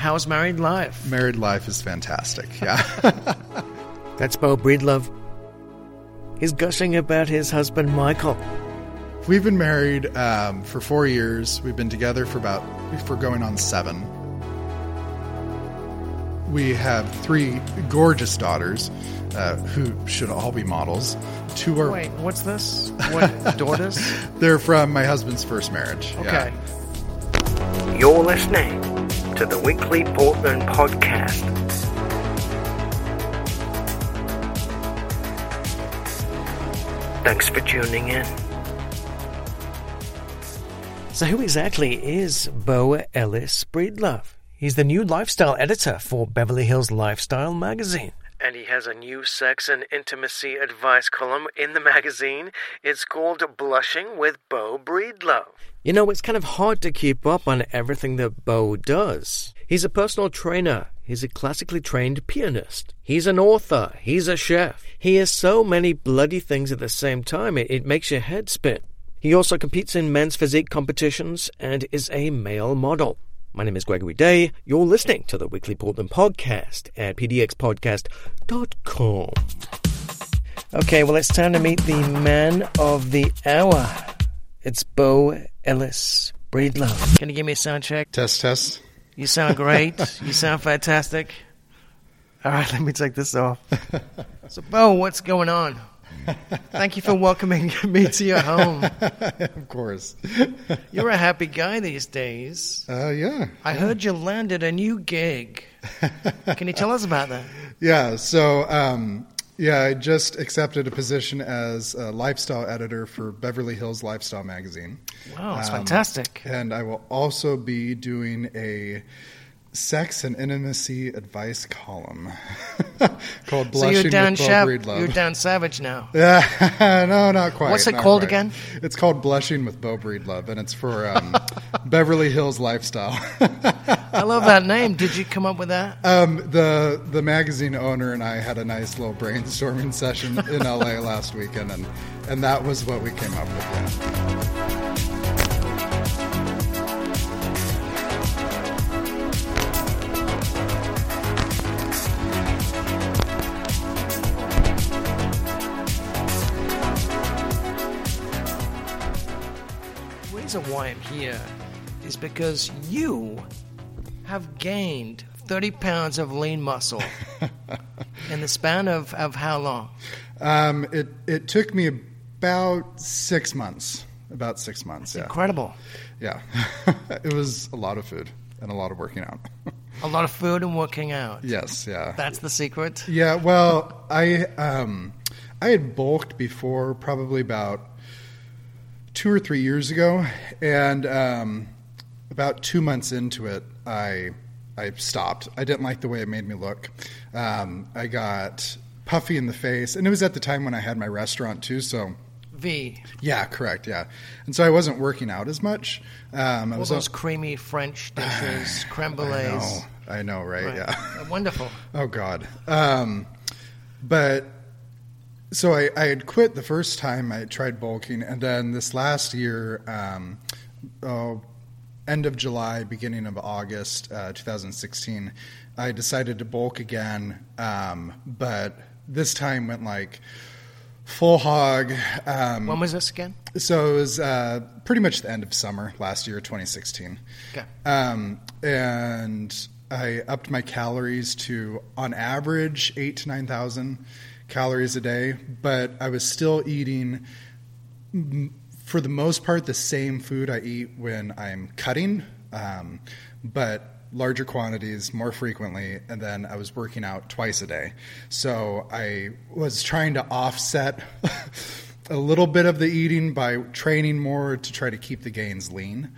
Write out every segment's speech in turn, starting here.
How's married life? Married life is fantastic. Yeah. That's Beau Breedlove. He's gushing about his husband, Michael. We've been married um, for four years. We've been together for about, for going on seven. We have three gorgeous daughters uh, who should all be models. Two are. Wait, what's this? What, daughters? They're from my husband's first marriage. Okay. Yeah. You're listening to the Weekly Portland Podcast. Thanks for tuning in. So, who exactly is Beau Ellis Breedlove? He's the new lifestyle editor for Beverly Hills Lifestyle magazine. And he has a new sex and intimacy advice column in the magazine. It's called Blushing with Beau Breedlove. You know, it's kind of hard to keep up on everything that Beau does. He's a personal trainer. He's a classically trained pianist. He's an author. He's a chef. He is so many bloody things at the same time, it, it makes your head spin. He also competes in men's physique competitions and is a male model. My name is Gregory Day. You're listening to the Weekly Portland Podcast at pdxpodcast.com. Okay, well, it's time to meet the man of the hour. It's Beau Ellis Breedlove. Can you give me a sound check? Test, test. You sound great. you sound fantastic. All right, let me take this off. So, Beau, what's going on? Thank you for welcoming me to your home. of course. You're a happy guy these days. Uh, yeah. I heard you landed a new gig. Can you tell us about that? Yeah. So, um, yeah, I just accepted a position as a lifestyle editor for Beverly Hills Lifestyle magazine. Wow, that's Um, fantastic. And I will also be doing a sex and intimacy advice column called So Blushing you're down with Beau Shav- Breedlove. you're down savage now. Yeah, no, not quite. What's it called quite. again? It's called Blushing with Beau Breedlove, and it's for um, Beverly Hills Lifestyle. I love that name. Did you come up with that? um, the the magazine owner and I had a nice little brainstorming session in LA last weekend, and and that was what we came up with. Yeah. Reason why I'm here is because you have gained 30 pounds of lean muscle in the span of, of how long? Um, it it took me about six months. About six months. yeah. Incredible. Yeah. it was a lot of food and a lot of working out. A lot of food and working out. yes. Yeah. That's the secret. Yeah, well, I um, I had bulked before, probably about two or three years ago, and um, about two months into it, I I stopped. I didn't like the way it made me look. Um, I got puffy in the face, and it was at the time when I had my restaurant too. So V. yeah, correct, yeah, and so I wasn't working out as much. Um, I All was those creamy French dishes, creme brulees. I know, I know, right? Right. Yeah. Wonderful. Oh God. Um, but so I, I had quit the first time I tried bulking, and then this last year, um, oh, end of July, beginning of August, uh, 2016, I decided to bulk again, um, but this time went like full hog. Um, When was this again? so it was uh, pretty much the end of summer last year, 2016. Okay. Um, and I upped my calories to, on average, eight to 9,000 calories a day, but I was still eating, for the most part, the same food I eat when I'm cutting, um, but larger quantities more frequently, and then I was working out twice a day. So I was trying to offset a little bit of the eating by training more to try to keep the gains lean.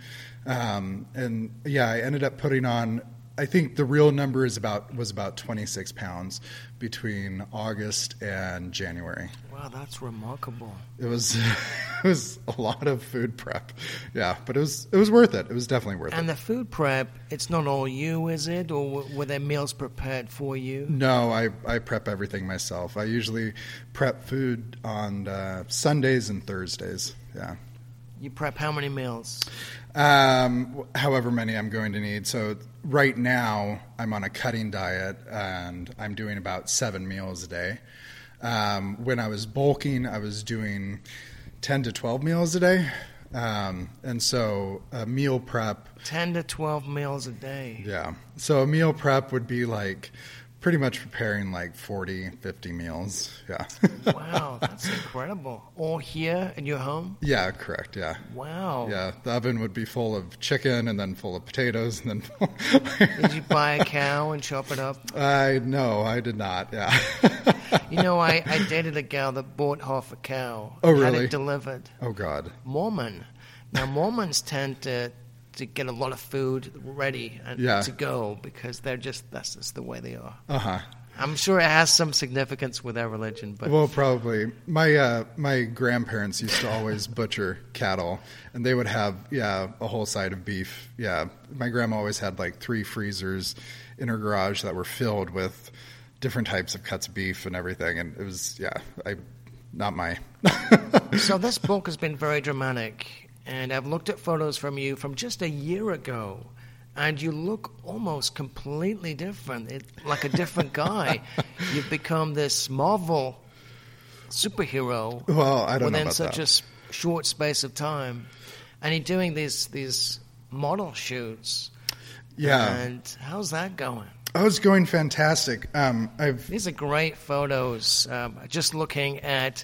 Um, and yeah, I ended up putting on. I think the real number is about was about 26 pounds between August and January. Wow, that's remarkable. It was it was a lot of food prep. Yeah, but it was it was worth it. It was definitely worth And it. And the food prep, it's not all you, is it? Or were there meals prepared for you? No, I, I prep everything myself. I usually prep food on uh, Sundays and Thursdays. Yeah. You prep how many meals? Um, however many I'm going to need. So right now I'm on a cutting diet and I'm doing about seven meals a day. Um, when I was bulking, I was doing 10 to 12 meals a day. Um, and so a meal prep, 10 to 12 meals a day. yeah. So a meal prep would be like pretty much preparing like 40, 50 meals. Yeah. Wow, that's incredible. All here in your home? yeah, correct. Yeah. Wow. Yeah. The oven would be full of chicken and then full of potatoes and then full. Did you buy a cow and chop it up? I no, I did not. Yeah. You know, I, I dated a gal that bought half a cow. Oh, Had really? it delivered. oh God. Mormon. Now, Mormons tend to to get a lot of food ready and Yeah. to go because they're just that's just the way they are. Uh huh. I'm sure it has some significance with their religion, but Well, probably. My uh, my grandparents used to always butcher cattle, and they would have yeah a whole side of beef. Yeah, my grandma always had like three freezers in her garage that were filled with different types of cuts of beef and everything, and it was yeah I not my so this book has been very dramatic, and I've looked at photos from you from just a year ago, and you look almost completely different, it, like a different guy. You've become this Marvel superhero well I don't know within about such that. a short space of time, and you're doing these these model shoots. yeah, and how's that going? oh, it's going fantastic. Um, I've These are great photos. Um, just looking at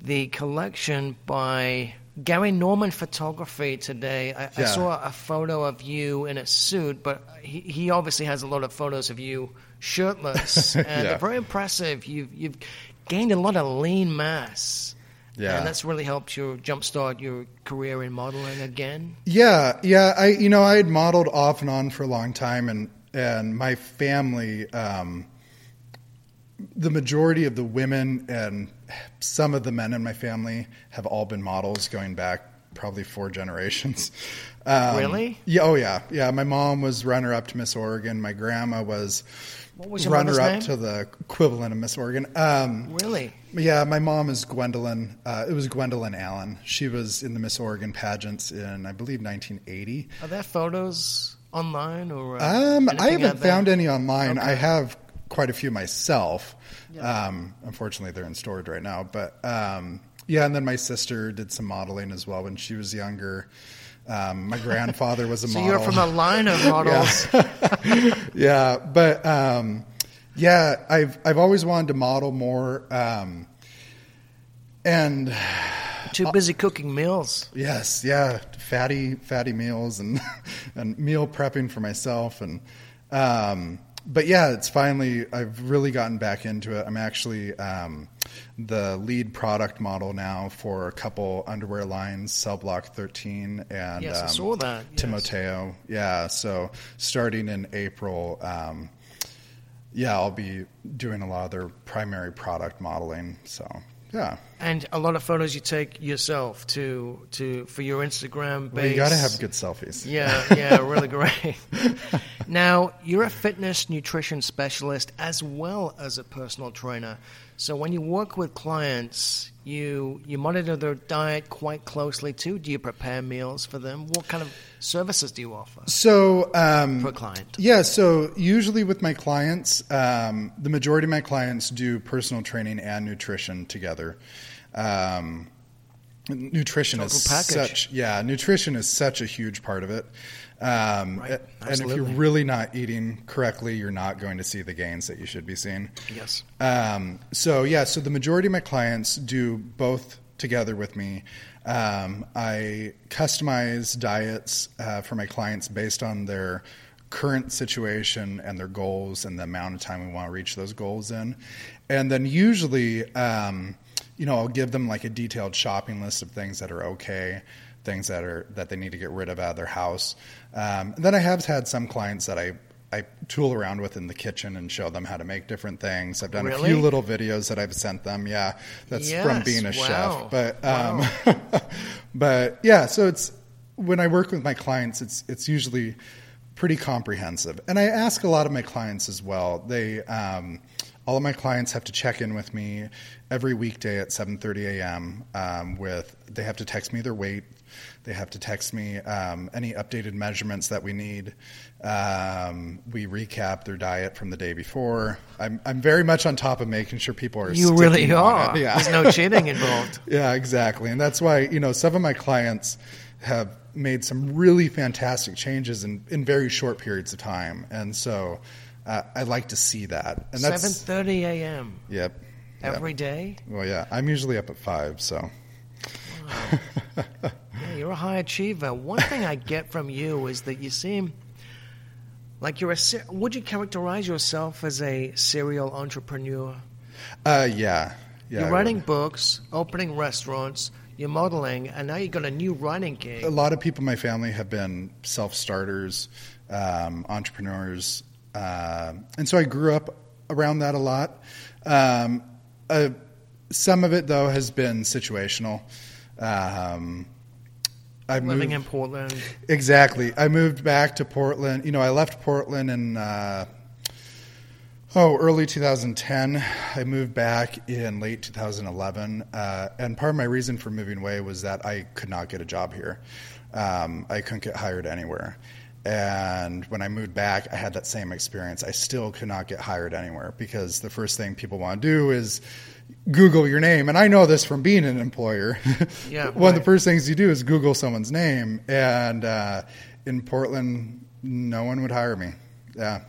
the collection by Gary Norman Photography today, I, I saw a photo of you in a suit, but he, he obviously has a lot of photos of you shirtless, and Yeah. they're very impressive. You've you've gained a lot of lean mass. Yeah. and that's really helped you jumpstart your career in modeling again. Yeah, yeah. I you know I had modeled off and on for a long time, and and my family, um, the majority of the women and some of the men in my family have all been models going back probably four generations. Um, Really? Yeah. Oh yeah. Yeah. My mom was runner up to Miss Oregon. My grandma was. Was runner up name? to the equivalent of Miss Oregon. Um, Really? yeah, my mom is Gwendolyn. Uh, it was Gwendolyn Allen. She was in the Miss Oregon pageants in, I believe, 1980. Are there photos online or? Uh, Um, I haven't found any online. Okay. I have quite a few myself. Um, unfortunately, they're in storage right now. But um, yeah, and then my sister did some modeling as well when she was younger. Um, my grandfather was a So model. So you're from a line of models. yeah, but um, yeah, I've I've always wanted to model more. Um, and Too busy cooking meals. Yes, yeah, fatty, fatty meals and and meal prepping for myself and um, but yeah, it's finally I've really gotten back into it. I'm actually um, the lead product model now for a couple underwear lines, Cell Block 13 and Yes, I um, saw that, yes. Timoteo. Yeah, so starting in April, um, yeah, I'll be doing a lot of their primary product modeling. So yeah. And a lot of photos you take yourself to to for your Instagram base. Well, you got to have good selfies. Yeah, yeah, really great. now, you're a fitness nutrition specialist as well as a personal trainer. So when you work with clients, you you monitor their diet quite closely too. Do you prepare meals for them? What kind of services do you offer So um, for a client? Yeah, so usually with my clients, um, the majority of my clients do personal training and nutrition together. Um, nutrition Total is package. such yeah, nutrition is such a huge part of it. Um, Right, and if you're really not eating correctly, you're not going to see the gains that you should be seeing. Yes. Um, so yeah, so the majority of my clients do both together with me. Um, I customize diets uh, for my clients based on their current situation and their goals and the amount of time we want to reach those goals in. And then usually, um, you know, I'll give them like a detailed shopping list of things that are okay, things that are that they need to get rid of out of their house. Um, then I have had some clients that I I tool around with in the kitchen and show them how to make different things. I've done a few little videos that I've sent them. Yeah, that's from being a wow, chef. But um, but yeah, so it's when I work with my clients, it's it's usually pretty comprehensive, and I ask a lot of my clients as well. They um, all of my clients have to check in with me every weekday at 7:30 a.m. Um, with they have to text me their weight They have to text me um, any updated measurements that we need. Um, we recap their diet from the day before. I'm I'm very much on top of making sure people are. You really are. Yeah. There's no cheating involved. Yeah, exactly. And that's why, you know, some of my clients have made some really fantastic changes in, in very short periods of time. And so uh, I like to see that. And that's, 7:30 a.m. yep. yep. every day. Well, yeah, I'm usually up at five, so. Yeah, you're a high achiever. One thing I get from you is that you seem like you're a. Would you characterize yourself as a serial entrepreneur? Uh, yeah. Yeah. you're I writing would. books, opening restaurants, you're modeling, and now you've got a new writing gig. A lot of people in my family have been self starters, um, entrepreneurs. Uh, and so I grew up around that a lot. Um, uh, some of it, though, has been situational. Um, I Living moved- in Portland. Exactly. I moved back to Portland. You know, I left Portland in uh, oh early 2010. I moved back in late 2011, uh, and part of my reason for moving away was that I could not get a job here. Um, I couldn't get hired anywhere. And when I moved back, I had that same experience. I still could not get hired anywhere because the first thing people want to do is Google your name. And I know this from being an employer. Yeah, One of the first things you do is Google someone's name. And uh, in Portland, no one would hire me. Yeah.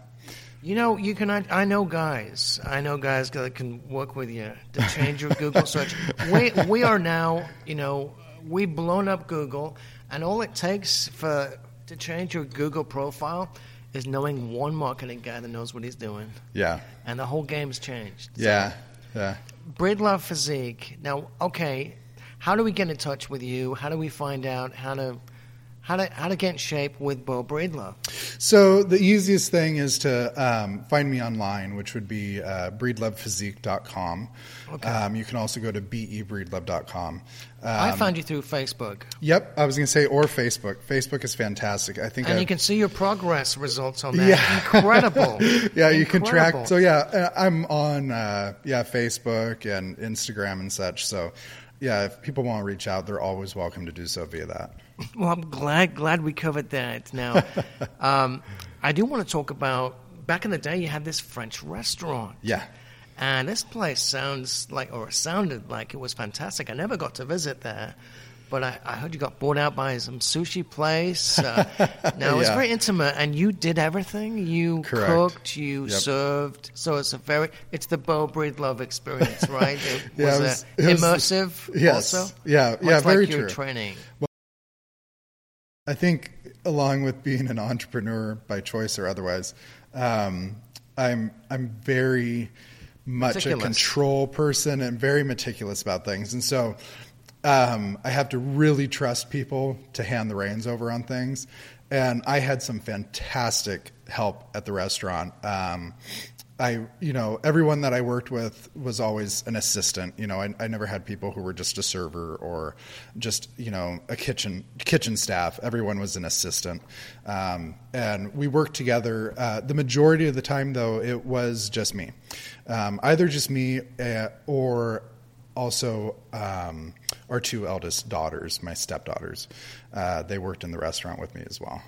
You know, you can. I, I know guys. I know guys that can work with you to change your Google search. We we are now. You know, we've blown up Google, and all it takes for to change your Google profile is knowing one marketing guy that knows what he's doing, Yeah. and the whole game's changed. So, Yeah. Yeah. Breedlove Physique. Now, okay, how do we get in touch with you? How do we find out how to how to how to get in shape with Beau Breedlove? So the easiest thing is to um, find me online, which would be uh, breedlovephysique.com. Okay. Um, you can also go to bebreedlove.com. Um, I found you through Facebook. Yep, I was going to say or Facebook. Facebook is fantastic. I think And I, you can see your progress results on that. Yeah. Incredible. yeah, you can track. So yeah, uh, I'm on uh, yeah Facebook and Instagram and such. So yeah, if people want to reach out, they're always welcome to do so via that. Well, I'm glad glad we covered that. Now, um, I do want to talk about back in the day. You had this French restaurant. Yeah. And this place sounds like, or sounded like it was fantastic. I never got to visit there, but I, I heard you got bought out by some sushi place. Uh, now it's Yeah. very intimate, and you did everything. You Correct. cooked, you Yep. served. So it's a very, it's the Beau Breedlove experience, right? It Yeah, was, it was- uh, it was- immersive. yes. also. Yeah, Much yeah, like very your true. training. I think, along with being an entrepreneur by choice or otherwise, um, I'm I'm very much Meticulous. a control person and very meticulous about things, and so um, I have to really trust people to hand the reins over on things. And I had some fantastic help at the restaurant. Um, I, you know, everyone that I worked with was always an assistant. You know, I, I never had people who were just a server or just, you know, a kitchen kitchen staff. Everyone was an assistant, um, and we worked together. Uh, the majority of the time, though, it was just me, um, either just me uh, or also um, our two eldest daughters, my stepdaughters. Uh, they worked in the restaurant with me as well.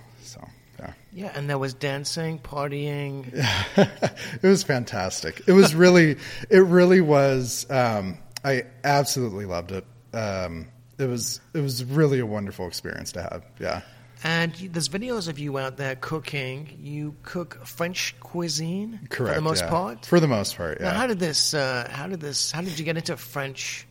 Yeah. Yeah, and there was dancing, partying. it was fantastic. It was really, it really was. Um, I absolutely loved it. Um, it was, it was really a wonderful experience to have. Yeah. And there's videos of you out there cooking. You cook French cuisine Correct. for the most yeah. part. For the most part, yeah. Now, how did this? Uh, how did this? How did you get into French?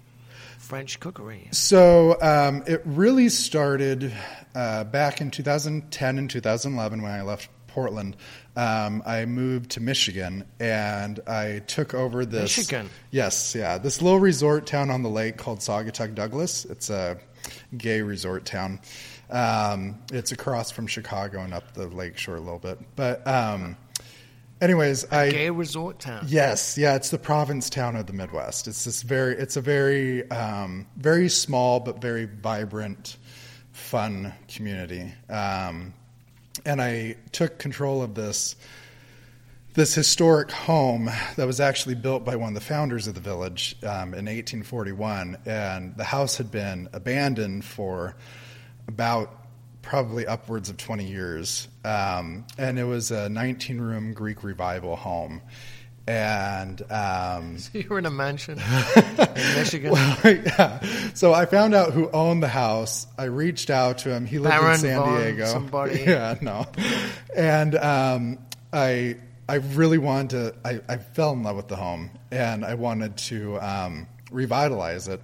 French cookery. So um, it really started uh, back in 2010 and 2011 when I left Portland. Um, I moved to Michigan and I took over this. Michigan? Yes, yeah. This little resort town on the lake called Saugatuck Douglas. It's a gay resort town. Um, it's across from Chicago and up the lake shore a little bit. But, um, anyways, I. Gay resort town. Yes, yeah, it's the Provincetown of the Midwest. It's this very, it's a very, um, very small but very vibrant, fun community. Um, and I took control of this this historic home that was actually built by one of the founders of the village um, in 1841, and the house had been abandoned for about probably upwards of 20 years. Um, and it was a 19 room Greek revival home. And um, you were in a mansion in Michigan. well, yeah. So I found out who owned the house. I reached out to him. He lived Baron in San von Diego. somebody. Yeah, no. And um, I I really wanted to. I, I fell in love with the home, and I wanted to um, revitalize it.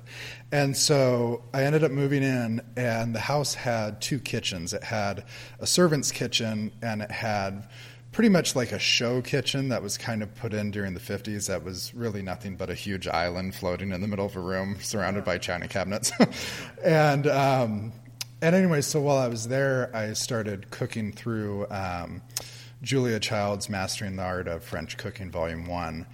And so I ended up moving in, and the house had two kitchens. It had a servant's kitchen, and it had pretty much like a show kitchen that was kind of put in during the 50s that was really nothing but a huge island floating in the middle of a room surrounded by china cabinets and um, and anyway so while i was there i started cooking through um, julia child's mastering the art of french cooking volume one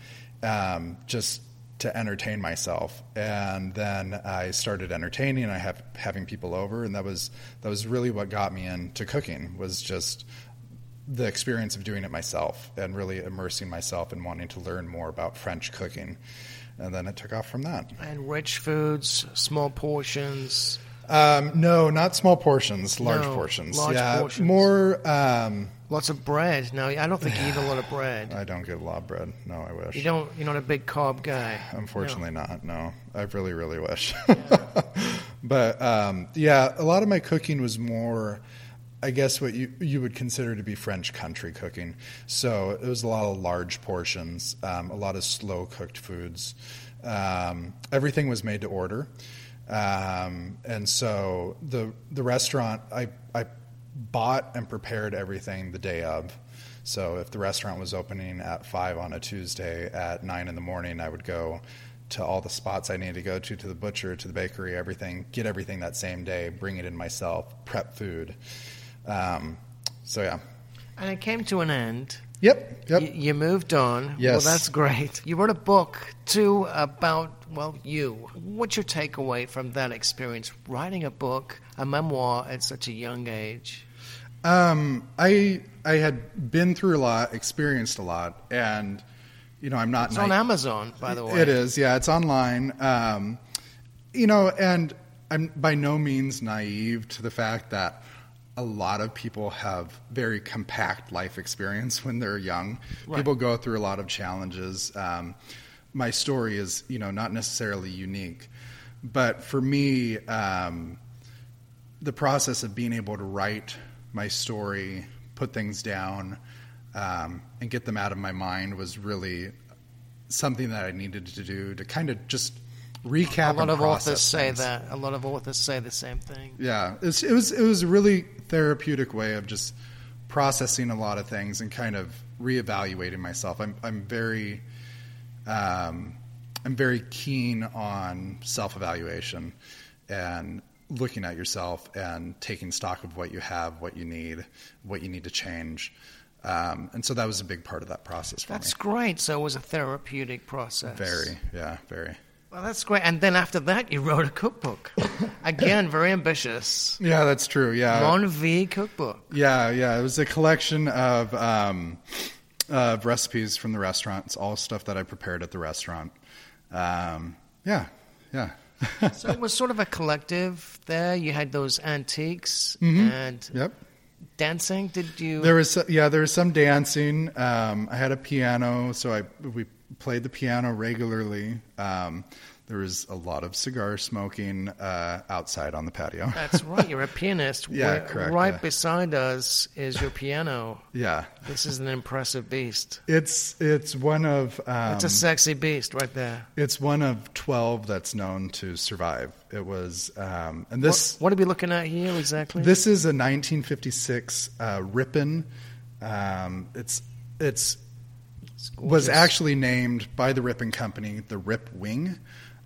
um, just to entertain myself and then i started entertaining i have having people over and that was that was really what got me into cooking was just the experience of doing it myself and really immersing myself and wanting to learn more about French cooking. And then it took off from that. And rich foods, small portions. Um, no, not small portions, large No, portions. large yeah, portions. more. Um, Lots of bread. No, I don't think you eat a lot of bread. I don't get a lot of bread. No, I wish. You don't. You're not a big carb guy. Unfortunately, not. No, I really, really wish. but um, yeah, a lot of my cooking was more, I guess, what you you would consider to be French country cooking. So it was a lot of large portions, um, a lot of slow cooked foods. Um, everything was made to order, um, and so the the restaurant I I bought and prepared everything the day of. So if the restaurant was opening at five on a Tuesday, at nine in the morning, I would go to all the spots I needed to go to, to the butcher, to the bakery, everything, get everything that same day, bring it in myself, prep food. Um, so yeah. And it came to an end. Yep. Yep. Y- you moved on. Yes. Well, that's great. You wrote a book too about well you. What's your takeaway from that experience? Writing a book, a memoir at such a young age. Um, I I had been through a lot, experienced a lot, and you know I'm not. It's on Amazon, by the way. It is, yeah. It's online. Um, you know, and I'm by no means naive to the fact that a lot of people have very compact life experience when they're young. Right. People go through a lot of challenges. Um, my story is, you know, not necessarily unique, but for me, um, the process of being able to write my story, put things down, um, and get them out of my mind was really something that I needed to do to kind of just recap. A lot of authors say things. that. A lot of authors say the same thing. Yeah, it's, it was it was a really therapeutic way of just processing a lot of things and kind of reevaluating myself. I'm I'm very um, I'm very keen on self evaluation and looking at yourself and taking stock of what you have, what you need, what you need to change. Um, and so that was a big part of that process for That's me. great. So it was a therapeutic process. Very, yeah, very. Well, that's great. And then after that, you wrote a cookbook. Again, very ambitious. Yeah, that's true. Yeah, Mon V cookbook. Yeah, yeah. It was a collection of um, of recipes from the restaurant. It's all stuff that I prepared at the restaurant. Um, yeah, yeah. So it was sort of a collective there. You had those antiques Mm-hmm. and yep. dancing. Did you? There was yeah, there was some dancing. Um, I had a piano, so I we played the piano regularly. Um, there was a lot of cigar smoking uh, outside on the patio. That's right. You're a pianist. Yeah, Where- correct, Right yeah. beside us is your piano. yeah, This is an impressive beast. it's it's one of um, It's a sexy beast right there. it's one of twelve that's known to survive. It was um, and this. What, what are we looking at here exactly? This is a 1956 uh, Rippen. Um, it's it's was actually named by the Rippen Company the Rip Wing,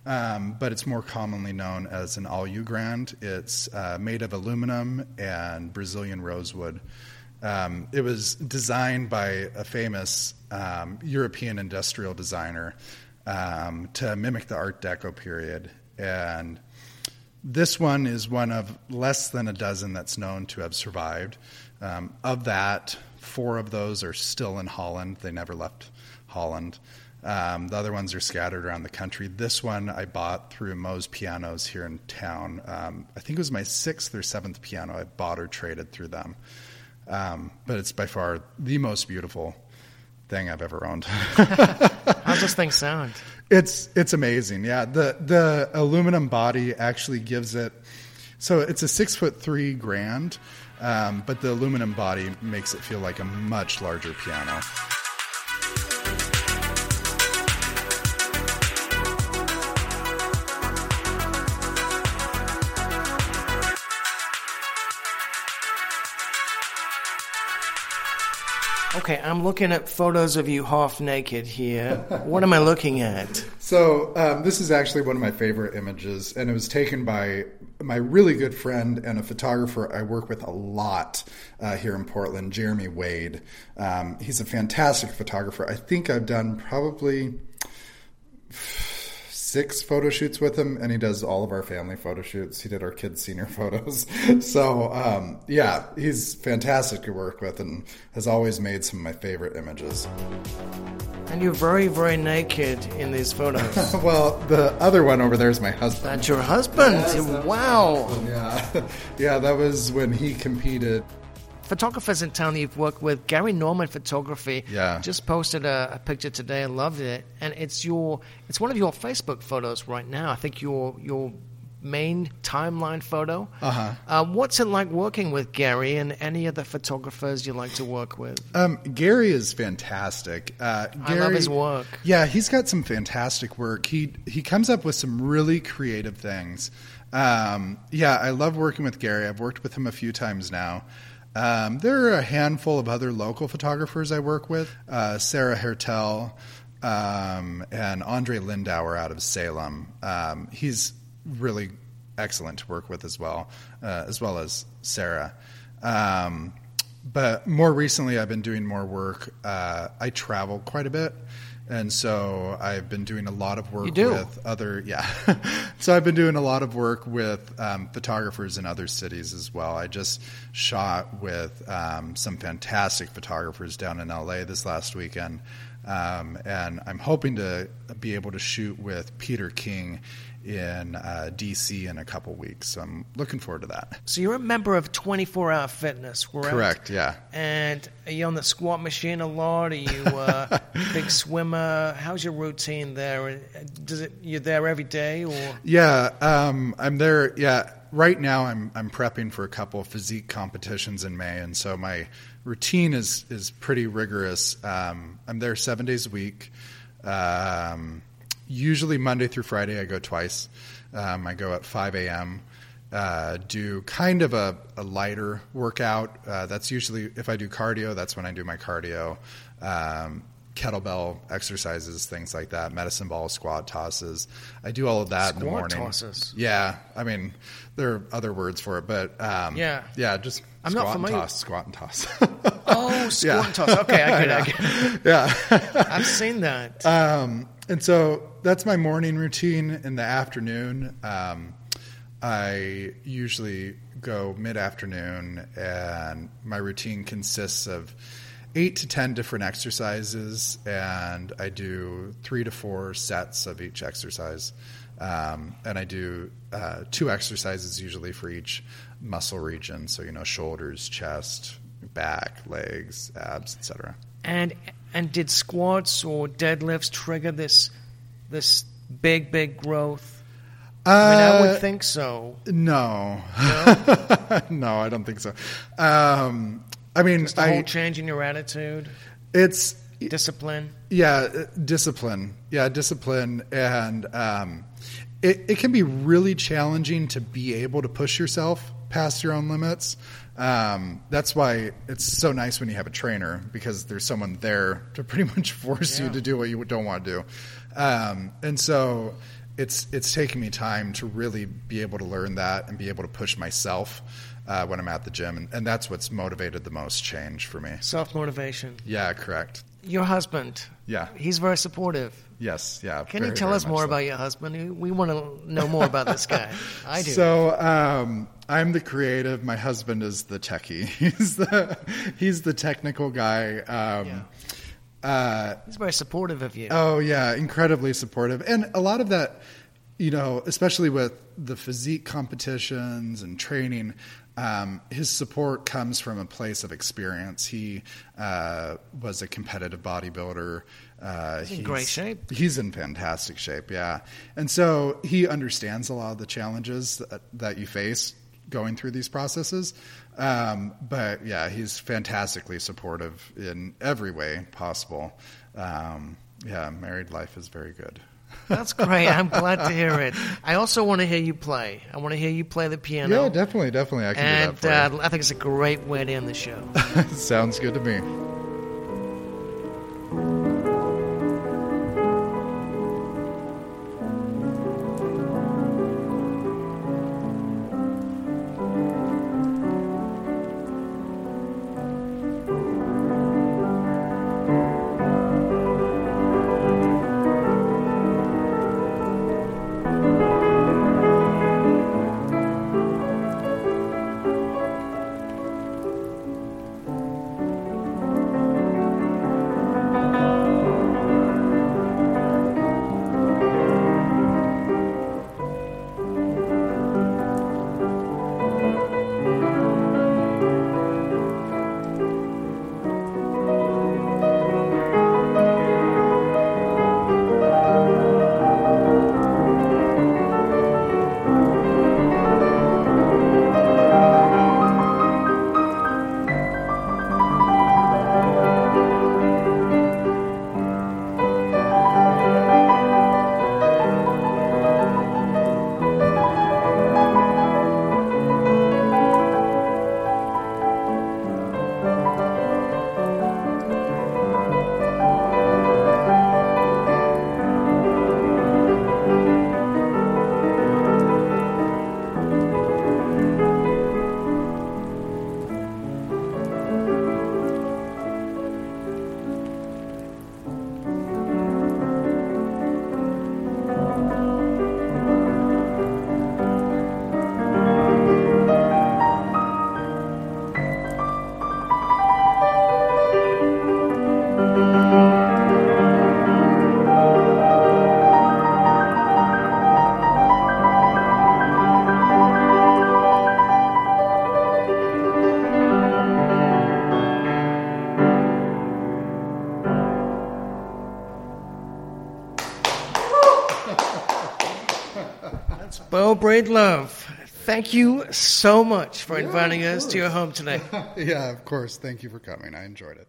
um, but it's more commonly known as an Alu Grand. It's uh, made of aluminum and Brazilian rosewood. Um, it was designed by a famous um, European industrial designer um, to mimic the Art Deco period, and this one is one of less than a dozen that's known to have survived. Um, of that, four of those are still in Holland. They never left Holland. Um, the other ones are scattered around the country. This one I bought through Moe's Pianos here in town. Um, I think it was my sixth or seventh piano I bought or traded through them. Um, but it's by far the most beautiful thing I've ever owned. How's this thing sound? It's it's amazing. Yeah, the the aluminum body actually gives it. So it's a six foot three grand, um, but the aluminum body makes it feel like a much larger piano. Okay, I'm looking at photos of you half naked here. What am I looking at? So um, this is actually one of my favorite images, and it was taken by my really good friend and a photographer I work with a lot uh, here in Portland, Jeremy Wade. Um, he's a fantastic photographer. I think I've done probably six photo shoots with him, and he does all of our family photo shoots. He did our kids' senior photos. so, um, yeah, he's fantastic to work with and has always made some of my favorite images. And you're very, very naked in these photos. well, the other one over there is my husband. That's your husband. Yes, wow. Yeah, yeah, that was when he competed photographers in town that you've worked with, Gary Norman Photography, Yeah. just posted a, a picture today. I loved it, and it's your it's one of your Facebook photos right now. I think your your main timeline photo. Uh-huh. Uh, what's it like working with Gary and any other photographers you like to work with? Um, Gary is fantastic. Uh, I love his work. Yeah, he's got some fantastic work. He he comes up with some really creative things. Um, yeah, I love working with Gary. I've worked with him a few times now. Um, there are a handful of other local photographers I work with. Uh, Sarah Hertel um, and Andre Lindauer out of Salem. Um, he's really excellent to work with as well, uh, as well as Sarah. Um, but more recently, I've been doing more work. Uh, I travel quite a bit, and so I've been doing a lot of work with other. Yeah, so I've been doing a lot of work with um, photographers in other cities as well. I just shot with um, some fantastic photographers down in LA this last weekend, um, and I'm hoping to be able to shoot with Peter King in uh, DC in a couple weeks. So I'm looking forward to that. So you're a member of 24 Hour Fitness, correct? Correct. Yeah. And are you on the squat machine a lot? Are you uh, a big swimmer? How's your routine there? Does it you're there every day or? Yeah, um, I'm there. Yeah, right now I'm I'm prepping for a couple of physique competitions in May, and so my routine is is pretty rigorous. Um, I'm there seven days a week. Um, usually Monday through Friday, I go twice. Um, I go at 5 a.m. Uh, do kind of a, a lighter workout. Uh, that's usually if I do cardio, that's when I do my cardio. Um, kettlebell exercises, things like that, medicine ball, squat tosses. I do all of that in the Squat morning. tosses? Yeah, I mean there are other words for it, but um, Yeah. yeah, just I'm squat not and toss, squat and toss. Oh, squat Yeah. and toss. Okay, I get it. I get it. yeah. I've seen that. Um, and so that's my morning routine. In the afternoon, um, I usually go mid afternoon, and my routine consists of eight to 10 different exercises, and I do three to four sets of each exercise. Um, and I do uh, two exercises usually for each muscle region. So, you know, shoulders, chest, back, legs, abs, etc. And and did squats or deadlifts trigger this this big big growth? I mean, I Uh, would think so. No, no, I don't think so. Um, I mean, Just a I, whole change in your attitude, it's discipline. yeah, uh, discipline. Yeah, discipline, and um, it it can be really challenging to be able to push yourself past your own limits. Um, that's why it's so nice when you have a trainer because there's someone there to pretty much force you to do what you don't want to do. Um, and so it's it's taken me time to really be able to learn that and be able to push myself uh, when I'm at the gym, and, and that's what's motivated the most change for me. Self motivation. Yeah, correct. Your husband. Yeah. He's very supportive. Yes, yeah. Can you tell us more so. about your husband? We want to know more about this guy. I do. So um, I'm the creative. My husband is the techie. He's the he's the technical guy. Um, Yeah. Uh, He's very supportive of you. Oh yeah, incredibly supportive, and a lot of that, you know, especially with the physique competitions and training, um, his support comes from a place of experience. He uh, was a competitive bodybuilder. Uh, He's in great shape. He's in fantastic shape, yeah, and so he understands a lot of the challenges that, that you face going through these processes. Um, but yeah, he's fantastically supportive in every way possible. Um, yeah, married life is very good. That's great. I'm glad to hear it. I also want to hear you play. I want to hear you play the piano. Yeah, definitely, definitely. I can and do that for uh, I think it's a great way to end the show. Sounds good to me. Beau Breedlove, thank you so much for Yeah, inviting us to your home today. yeah, of course. Thank you for coming. I enjoyed it.